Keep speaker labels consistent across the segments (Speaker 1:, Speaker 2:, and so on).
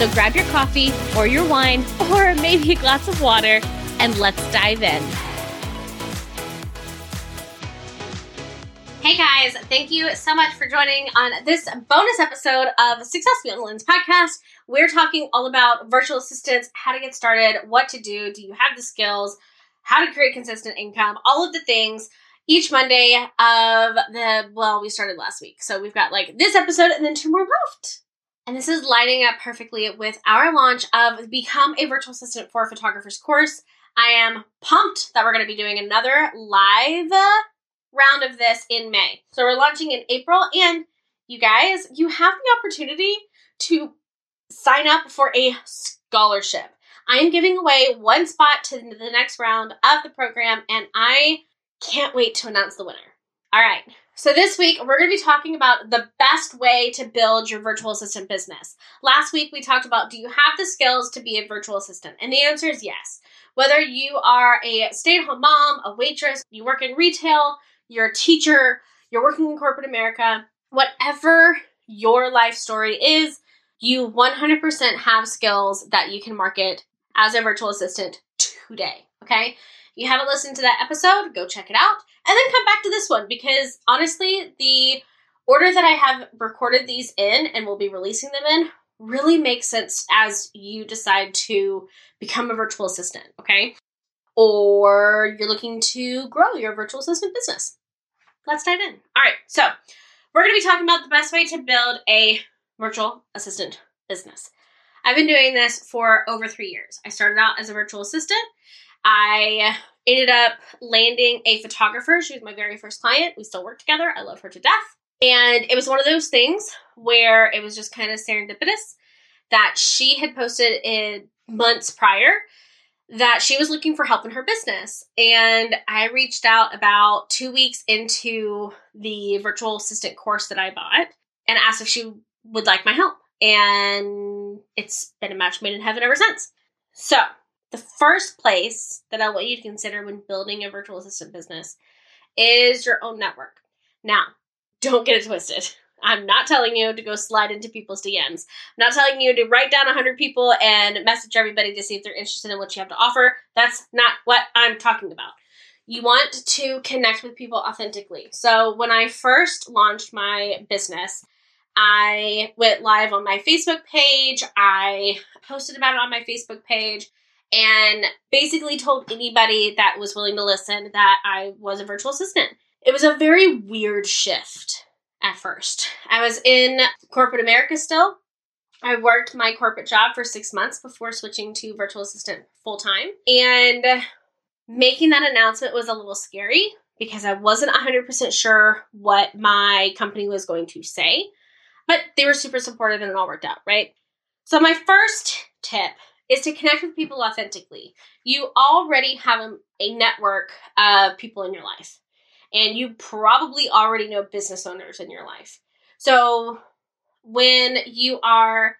Speaker 1: So grab your coffee or your wine or maybe a glass of water and let's dive in. Hey guys, thank you so much for joining on this bonus episode of Success Beyond the Lens podcast. We're talking all about virtual assistants, how to get started, what to do, do you have the skills, how to create consistent income, all of the things each Monday of the, well, we started last week. So we've got like this episode and then two more left. And this is lining up perfectly with our launch of Become a Virtual Assistant for Photographers course. I am pumped that we're going to be doing another live round of this in May. So we're launching in April, and you guys, you have the opportunity to sign up for a scholarship. I am giving away one spot to the next round of the program, and I can't wait to announce the winner. All right, so, this week we're going to be talking about the best way to build your virtual assistant business. Last week we talked about do you have the skills to be a virtual assistant? And the answer is yes. Whether you are a stay at home mom, a waitress, you work in retail, you're a teacher, you're working in corporate America, whatever your life story is, you 100% have skills that you can market as a virtual assistant today. Okay? You haven't listened to that episode, go check it out. And then come back to this one because honestly, the order that I have recorded these in and will be releasing them in really makes sense as you decide to become a virtual assistant, okay? Or you're looking to grow your virtual assistant business. Let's dive in. All right, so we're to be talking about the best way to build a virtual assistant business. I've been doing this for over three years. I started out as a virtual assistant I ended up landing a photographer. She was my very first client. We still work together. I love her to death. And it was one of those things where it was just kind of serendipitous that she had posted in months prior that she was looking for help in her business. And I reached out about two weeks into the virtual assistant course that I bought and asked if she would like my help. And it's been a match made in heaven ever since. So the first place that I want you to consider when building a virtual assistant business is your own network. Now, don't get it twisted. I'm not telling you to go slide into people's DMs. I'm not telling you to write down 100 people and message everybody to see if they're interested in what you have to offer. That's not what I'm talking about. You want to connect with people authentically. So, when I first launched my business, I went live on my Facebook page. I posted about it on my Facebook page and basically told anybody that was willing to listen that I was a virtual assistant. It was a very weird shift at first. I was in corporate America still. I worked my corporate job for six months before switching to virtual assistant full time. And making that announcement was a little scary because I wasn't 100% sure what my company was going to say. But they were super supportive and it all worked out, right? So, my first tip is to connect with people authentically. You already have a, a network of people in your life, and you probably already know business owners in your life. So when you are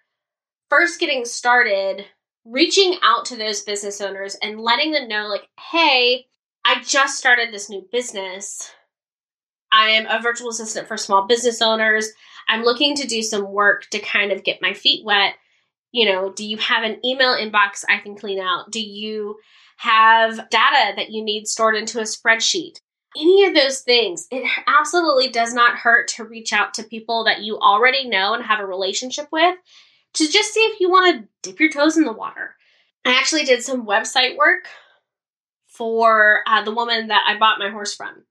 Speaker 1: first getting started, reaching out to those business owners and letting them know, like, hey, I just started this new business. I am a virtual assistant for small business owners. I'm looking to do some work to kind of get my feet wet you know, do you have an email inbox I can clean out? Do you have data that you need stored into a spreadsheet? Any of those things, it absolutely does not hurt to reach out to people that you already know and have a relationship with to just see if you want to dip your toes in the water. I actually did some website work for uh, the woman that I bought my horse from.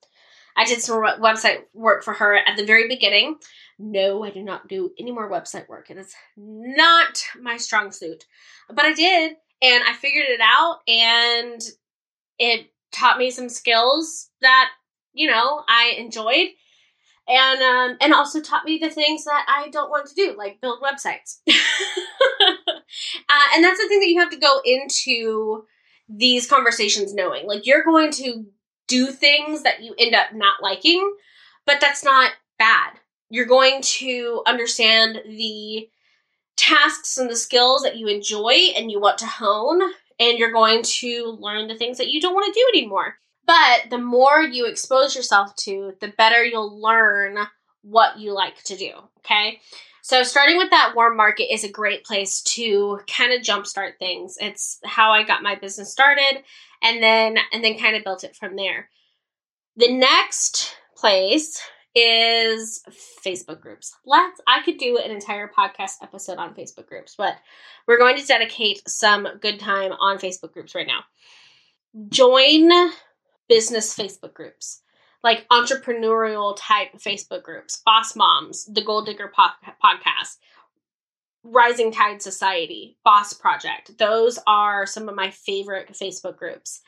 Speaker 1: I did some website work for her at the very beginning. No, I do not do any more website work. It is not my strong suit. But I did, and I figured it out, and it taught me some skills that, you know, I enjoyed. And um, and also taught me the things that I don't want to do, like build websites. Uh, and that's the thing that you have to go into these conversations knowing. Like, you're going to do things that you end up not liking, but that's not bad. You're going to understand the tasks and the skills that you enjoy and you want to hone, and you're going to learn the things that you don't want to do anymore. But the more you expose yourself to, the better you'll learn what you like to do. Okay. So starting with that warm market is a great place to kind of jumpstart things. It's how I got my business started and then and then kind of built it from there. The next place is Facebook groups. Let's I could do an entire podcast episode on Facebook groups, but we're going to dedicate some good time on Facebook groups right now. Join business Facebook groups, like entrepreneurial type Facebook groups, Boss Moms, the Goal Digger po- podcast, Rising Tide Society, Boss Project. Those are some of my favorite Facebook groups.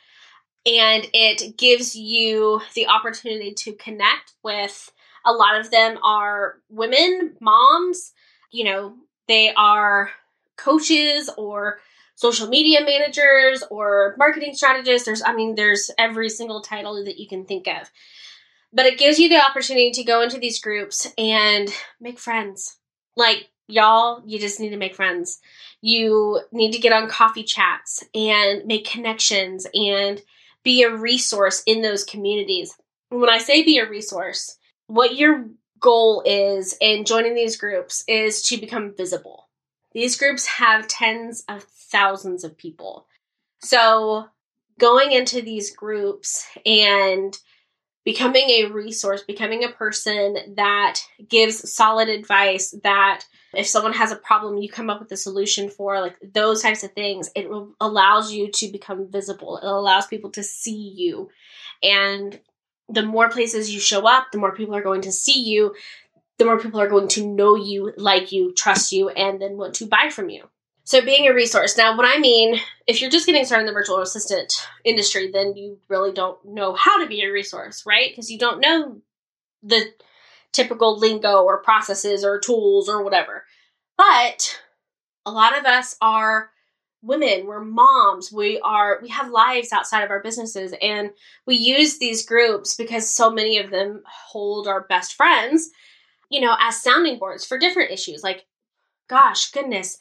Speaker 1: And it gives you the opportunity to connect with a lot of them are women, moms, you know, they are coaches or social media managers or marketing strategists. There's, I mean, there's every single title that you can think of. But it gives you the opportunity to go into these groups and make friends. Like, y'all, you just need to make friends. You need to get on coffee chats and make connections and be a resource in those communities. When I say be a resource, what your goal is in joining these groups is to become visible. These groups have tens of thousands of people. So, going into these groups and becoming a resource, becoming a person that gives solid advice, that if someone has a problem, you come up with a solution for, like those types of things, it allows you to become visible. It allows people to see you. And the more places you show up, the more people are going to see you, the more people are going to know you, like you, trust you, and then want to buy from you. So being a resource. Now, what I mean, if you're just getting started in the virtual assistant industry, then you really don't know how to be a resource, right? Because you don't know the typical lingo or processes or tools or whatever. But a lot of us are women, we're moms, we are we have lives outside of our businesses and we use these groups because so many of them hold our best friends, you know, as sounding boards for different issues like gosh, goodness,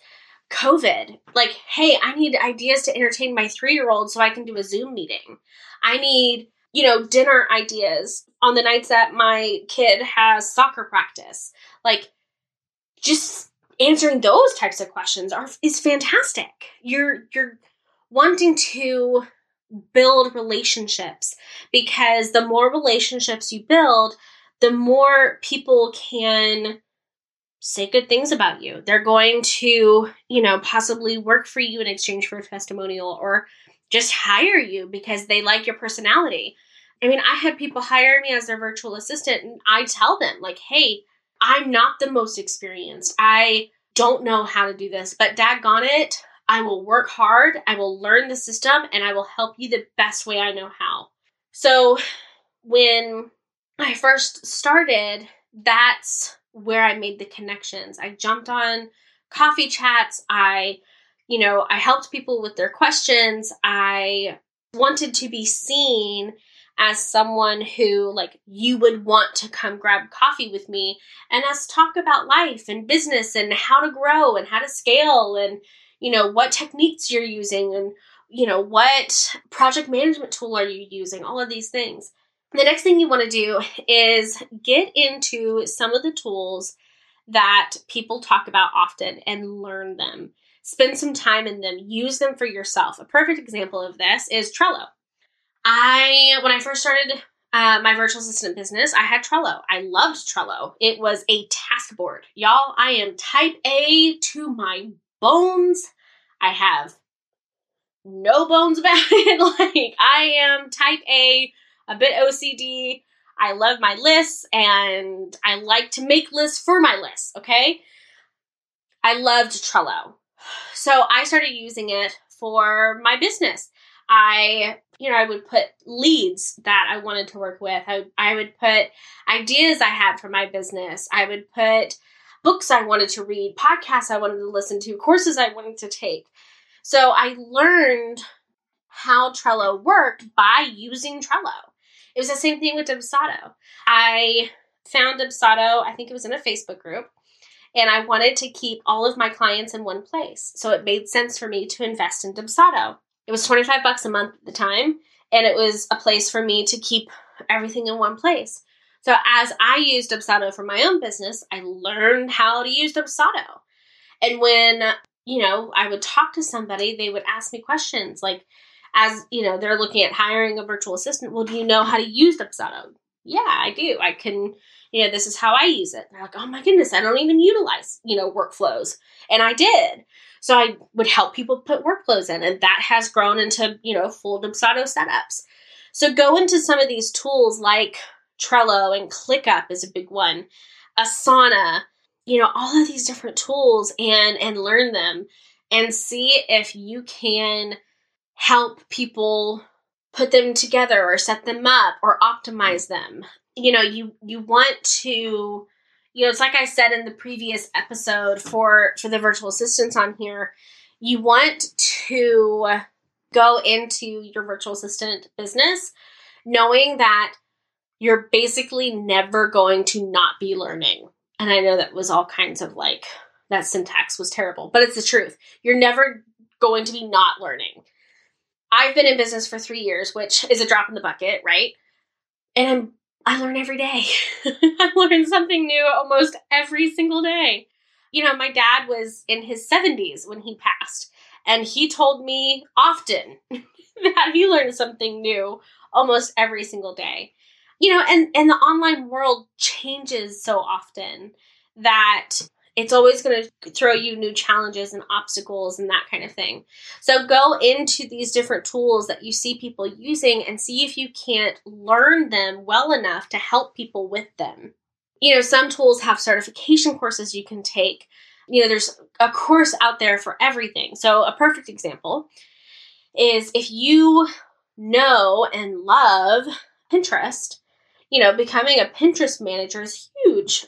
Speaker 1: COVID. Like, hey, I need ideas to entertain my 3-year-old so I can do a Zoom meeting. I need, you know, dinner ideas on the nights that my kid has soccer practice. Like just answering those types of questions are is fantastic. You're you're wanting to build relationships because the more relationships you build, the more people can say good things about you. They're going to, you know, possibly work for you in exchange for a testimonial or just hire you because they like your personality. I mean, I had people hire me as their virtual assistant and I tell them like, "Hey, I'm not the most experienced. I don't know how to do this, but daggone it, I will work hard, I will learn the system, and I will help you the best way I know how. So when I first started, that's where I made the connections. I jumped on coffee chats. I, you know, I helped people with their questions. I wanted to be seen as someone who like you would want to come grab coffee with me and us talk about life and business and how to grow and how to scale and you know what techniques you're using and you know what project management tool are you using all of these things the next thing you want to do is get into some of the tools that people talk about often and learn them spend some time in them use them for yourself a perfect example of this is trello I when I first started uh, my virtual assistant business, I had Trello. I loved Trello. It was a task board, y'all. I am Type A to my bones. I have no bones about it. like I am Type A, a bit OCD. I love my lists and I like to make lists for my lists. Okay. I loved Trello. So I started using it for my business. I you know, I would put leads that I wanted to work with. I, I would put ideas I had for my business. I would put books I wanted to read, podcasts I wanted to listen to, courses I wanted to take. So I learned how Trello worked by using Trello. It was the same thing with Dubsado. I found Dubsado, I think it was in a Facebook group, and I wanted to keep all of my clients in one place. So it made sense for me to invest in Dubsado. It was 25 bucks a month at the time, and it was a place for me to keep everything in one place. So as I used Dubsado for my own business, I learned how to use Dubsado. And when, you know, I would talk to somebody, they would ask me questions like, as you know, they're looking at hiring a virtual assistant. Well, do you know how to use Dubsado? Yeah, I do. I can, you know, this is how I use it. They're like, oh my goodness, I don't even utilize, you know, workflows. And I did. So I would help people put workflows in, and that has grown into, you know, full Dubsado setups. So go into some of these tools like Trello and ClickUp is a big one, Asana, you know, all of these different tools and and learn them and see if you can help people put them together or set them up or optimize them. You know, you you want to you know, it's like I said in the previous episode for for the virtual assistants on here, you want to go into your virtual assistant business knowing that you're basically never going to not be learning. And I know that was all kinds of like that syntax was terrible, but it's the truth. You're never going to be not learning. I've been in business for three years, which is a drop in the bucket, right? And I'm I learn every day. I learn something new almost every single day. You know, my dad was in his 70s when he passed, and he told me often that he learned something new almost every single day. You know, and and the online world changes so often that it's always going to throw you new challenges and obstacles and that kind of thing. So go into these different tools that you see people using and see if you can't learn them well enough to help people with them. You know, some tools have certification courses you can take. You know, there's a course out there for everything. So, a perfect example is if you know and love Pinterest, you know, becoming a Pinterest manager is huge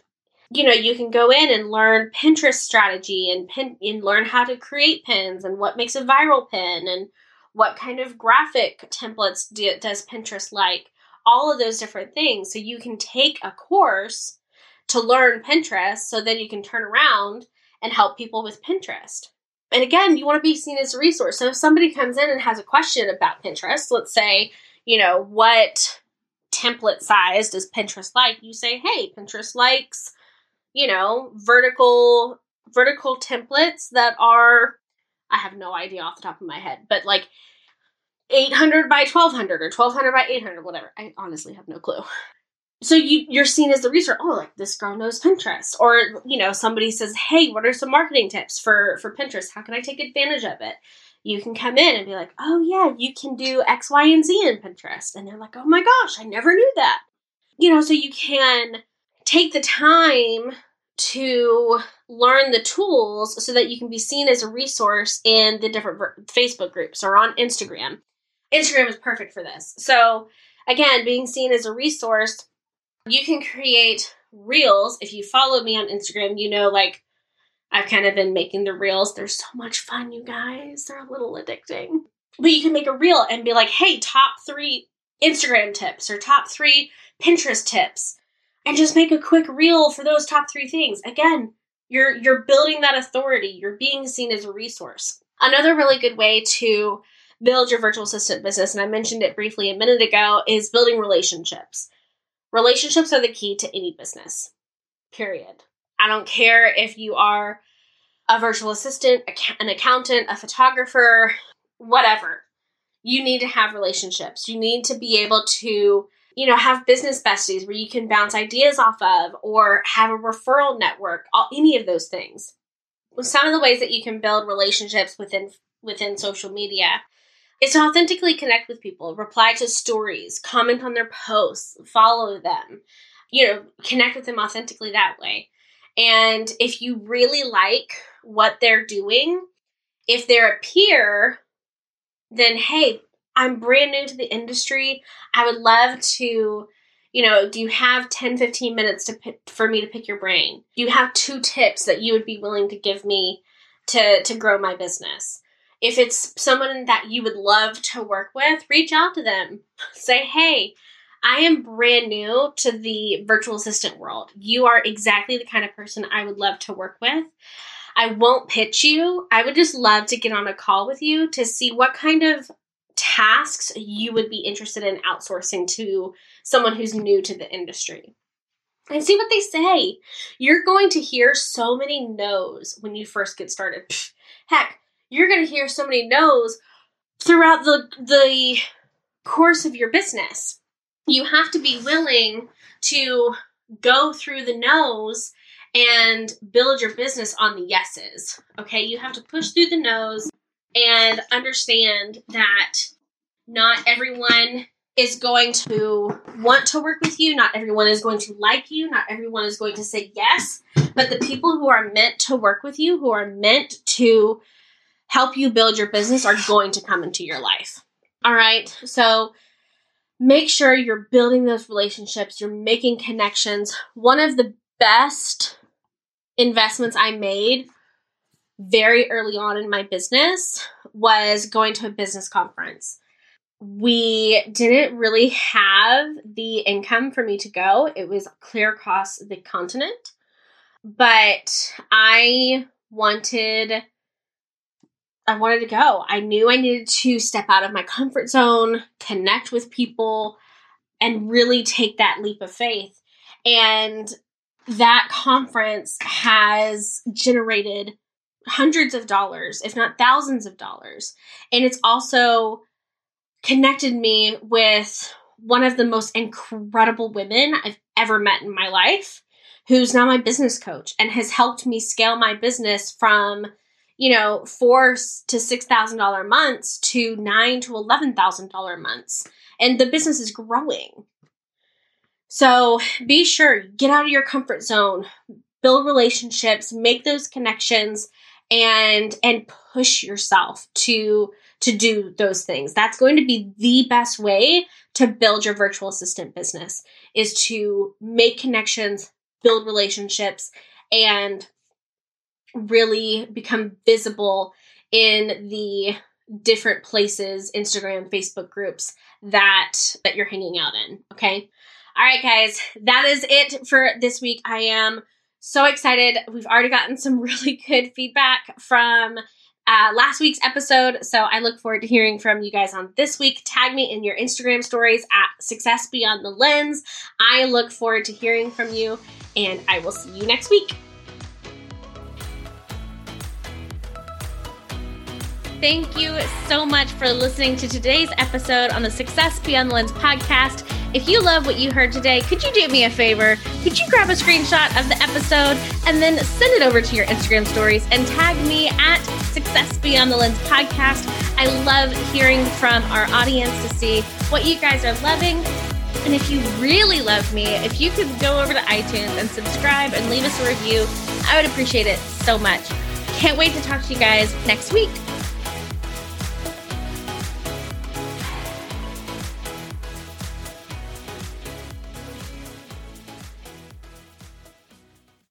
Speaker 1: you know, you can go in and learn Pinterest strategy and pin and learn how to create pins and what makes a viral pin and what kind of graphic templates do, does Pinterest like. All of those different things. So you can take a course to learn Pinterest so then you can turn around and help people with Pinterest. And again, you want to be seen as a resource. So if somebody comes in and has a question about Pinterest, let's say, you know, what template size does Pinterest like? You say, hey, Pinterest likes you know, vertical vertical templates that are I have no idea off the top of my head, but like 800 by 1200 or 1200 by 800 whatever. I honestly have no clue. So you you're seen as the researcher. Oh, like this girl knows Pinterest, or you know somebody says, "Hey, what are some marketing tips for for Pinterest? How can I take advantage of it?" You can come in and be like, "Oh yeah, you can do X, Y, and Z in Pinterest," and they're like, "Oh my gosh, I never knew that." You know, so you can take the time to learn the tools so that you can be seen as a resource in the different Facebook groups or on Instagram. Instagram is perfect for this. So, again, being seen as a resource, you can create reels. If you follow me on Instagram, you know, like, I've kind of been making the reels. They're so much fun, you guys. They're a little addicting. But you can make a reel and be like, hey, top three Instagram tips or top three Pinterest tips and just make a quick reel for those top three things. Again, you're you're building that authority. You're being seen as a resource. Another really good way to build your virtual assistant business, and I mentioned it briefly a minute ago, is building relationships. Relationships are the key to any business. Period. I don't care if you are a virtual assistant, an accountant, a photographer, whatever. You need to have relationships. You need to be able to you know, have business besties where you can bounce ideas off of or have a referral network, all, any of those things. Some of the ways that you can build relationships within within social media is to authentically connect with people, reply to stories, comment on their posts, follow them, you know, connect with them authentically that way. And if you really like what they're doing, if they're a peer, then hey, I'm brand new to the industry. I would love to, you know, do you have 10, 15 minutes to pick, for me to pick your brain? Do you have two tips that you would be willing to give me to, to grow my business? If it's someone that you would love to work with, reach out to them. Say, hey, I am brand new to the virtual assistant world. You are exactly the kind of person I would love to work with. I won't pitch you. I would just love to get on a call with you to see what kind of tasks you would be interested in outsourcing to someone who's new to the industry. And see what they say. You're going to hear so many no's when you first get started. Heck, you're going to hear so many no's throughout the the course of your business. You have to be willing to go through the no's and build your business on the yeses. Okay? You have to push through the no's and understand that not everyone is going to want to work with you. Not everyone is going to like you. Not everyone is going to say yes. But the people who are meant to work with you, who are meant to help you build your business, are going to come into your life. All right. So make sure you're building those relationships, you're making connections. One of the best investments I made very early on in my business was going to a business conference. We didn't really have the income for me to go. It was clear across the continent. But I wanted I wanted to go. I knew I needed to step out of my comfort zone, connect with people, and really take that leap of faith. And that conference has generated hundreds of dollars, if not thousands of dollars. And it's also connected me with one of the most incredible women I've ever met in my life, who's now my business coach and has helped me scale my business from, you know, four to six thousand dollar months to nine to eleven thousand dollar months. And the business is growing. So be sure, get out of your comfort zone, build relationships, make those connections, and and push yourself to to do those things. That's going to be the best way to build your virtual assistant business is to make connections, build relationships, and really become visible in the different places, Instagram, Facebook groups that that you're hanging out in, okay? All right, guys, that is it for this week. I am so excited. We've already gotten some really good feedback from uh, last week's episode. So I look forward to hearing from you guys on this week. Tag me in your Instagram stories at Success Beyond the Lens. I look forward to hearing from you, and I will see you next week. Thank you so much for listening to today's episode on the Success Beyond the Lens podcast. If you love what you heard today, could you do me a favor? Could you grab a screenshot of the episode and then send it over to your Instagram stories and tag me at Success Beyond the Lens podcast? I love hearing from our audience to see what you guys are loving. And if you really love me, if you could go over to iTunes and subscribe and leave us a review, I would appreciate it so much. Can't wait to talk to you guys next week.